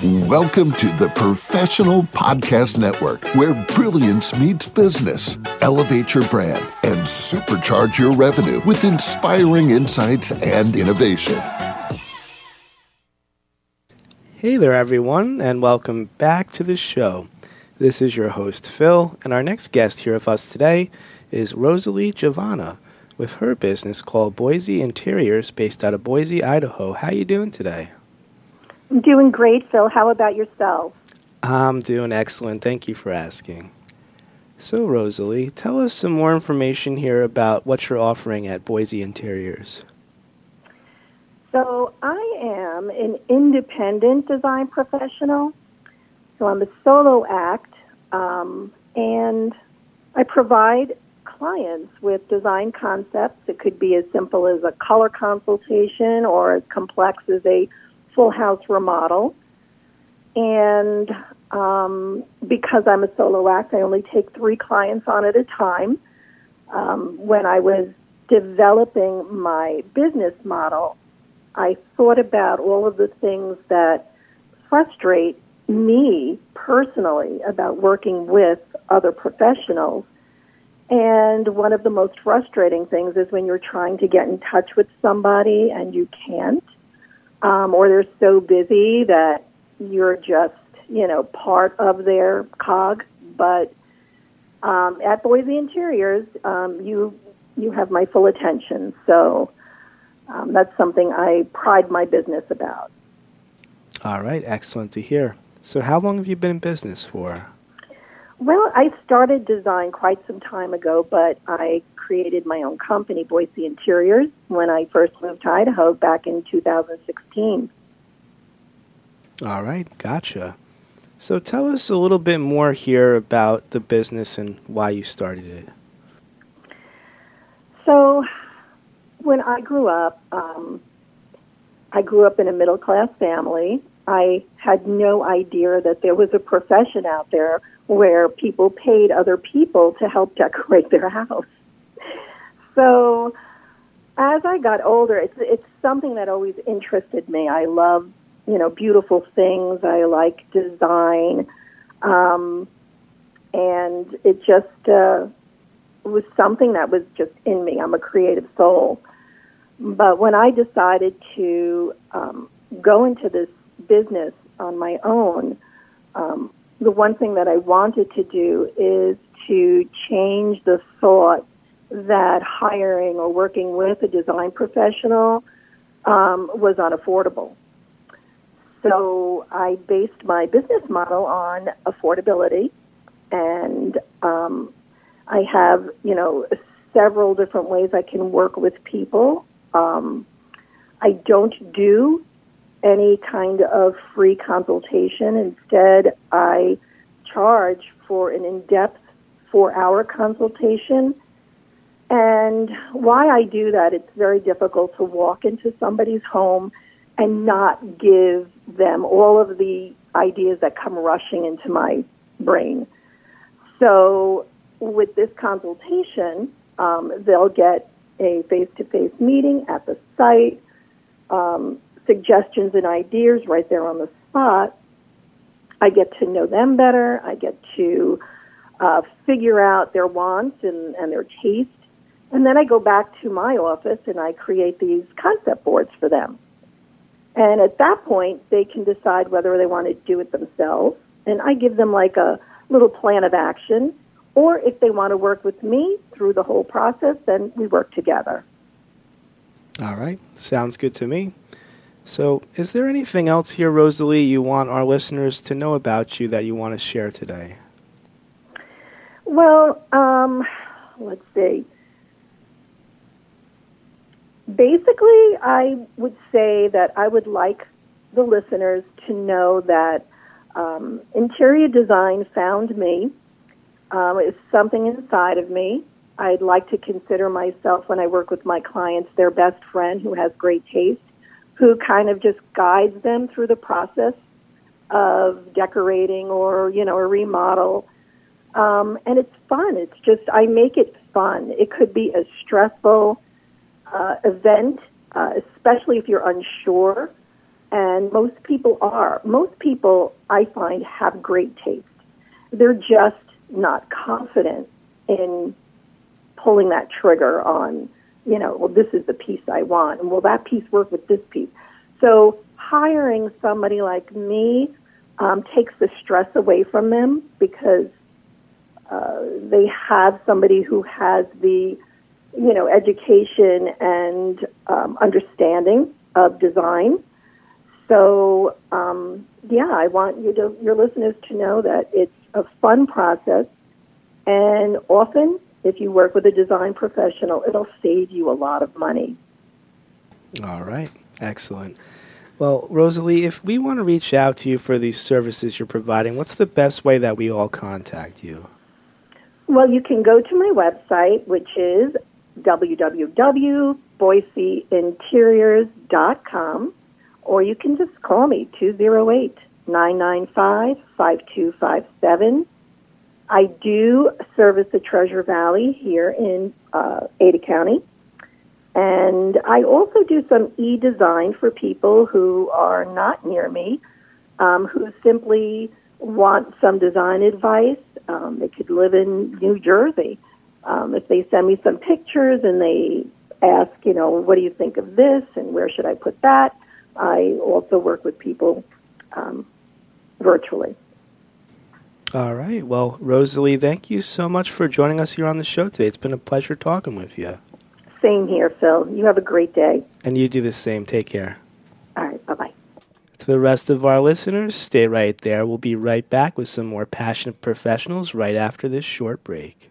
Welcome to the Professional Podcast Network, where brilliance meets business. Elevate your brand and supercharge your revenue with inspiring insights and innovation. Hey there, everyone, and welcome back to the show. This is your host, Phil, and our next guest here with us today is Rosalie Jovanna with her business called Boise Interiors based out of Boise, Idaho. How you doing today? I'm doing great, Phil. How about yourself? I'm doing excellent. Thank you for asking. So, Rosalie, tell us some more information here about what you're offering at Boise Interiors. So, I am an independent design professional. So, I'm a solo act, um, and I provide clients with design concepts. It could be as simple as a color consultation or as complex as a full house remodel. And um, because I'm a solo act, I only take three clients on at a time. Um, when I was developing my business model, I thought about all of the things that frustrate me personally about working with other professionals. And one of the most frustrating things is when you're trying to get in touch with somebody and you can't um, or they're so busy that you're just, you know, part of their cog. But um, at Boise Interiors, um, you you have my full attention. So um, that's something I pride my business about. All right, excellent to hear. So, how long have you been in business for? Well, I started design quite some time ago, but I created my own company, Boise Interiors, when I first moved to Idaho back in 2016. All right, gotcha. So tell us a little bit more here about the business and why you started it. So, when I grew up, um, I grew up in a middle class family. I had no idea that there was a profession out there where people paid other people to help decorate their house. So as I got older, it's it's something that always interested me. I love you know beautiful things. I like design, um, and it just uh, was something that was just in me. I'm a creative soul. But when I decided to um, go into this business on my own, um, the one thing that I wanted to do is to change the thought that hiring or working with a design professional um, was unaffordable. So I based my business model on affordability, and um, I have you know several different ways I can work with people. Um, I don't do any kind of free consultation. Instead, I charge for an in-depth four-hour consultation and why I do that, it's very difficult to walk into somebody's home and not give them all of the ideas that come rushing into my brain. So, with this consultation, um, they'll get a face to face meeting at the site, um, suggestions and ideas right there on the spot. I get to know them better. I get to uh, figure out their wants and, and their tastes and then I go back to my office and I create these concept boards for them. And at that point, they can decide whether they want to do it themselves. And I give them like a little plan of action. Or if they want to work with me through the whole process, then we work together. All right. Sounds good to me. So, is there anything else here, Rosalie, you want our listeners to know about you that you want to share today? Well, um, let's see basically, I would say that I would like the listeners to know that um, interior design found me. Um, it's something inside of me. I'd like to consider myself, when I work with my clients, their best friend who has great taste, who kind of just guides them through the process of decorating or, you know, a remodel. Um, and it's fun. It's just, I make it fun. It could be a stressful uh, event, uh, especially if you're unsure And most people are. Most people, I find, have great taste. They're just not confident in pulling that trigger on, you know, well, this is the piece I want, and will that piece work with this piece? So hiring somebody like me um, takes the stress away from them because uh, they have somebody who has the, you know, education and um, understanding of design. So, um, yeah, I want you to, your listeners to know that it's a fun process, and often, if you work with a design professional, it'll save you a lot of money. All right, excellent. Well, Rosalie, if we want to reach out to you for these services you're providing, what's the best way that we all contact you? Well, you can go to my website, which is www.boiseinteriors.com, or you can just call me 208 995 5257. I do service the Treasure Valley here in uh, Ada County. And I also do some e design for people who are not near me, um, who simply want some design advice. Um, they could live in New Jersey. Um, if they send me some pictures and they ask, you know, what do you think of this and where should I put that, I also work with people um, virtually. All right. Well, Rosalie, thank you so much for joining us here on the show today. It's been a pleasure talking with you. Same here, Phil. You have a great day. And you do the same. Take care. All right. Bye bye. To the rest of our listeners, stay right there. We'll be right back with some more passionate professionals right after this short break.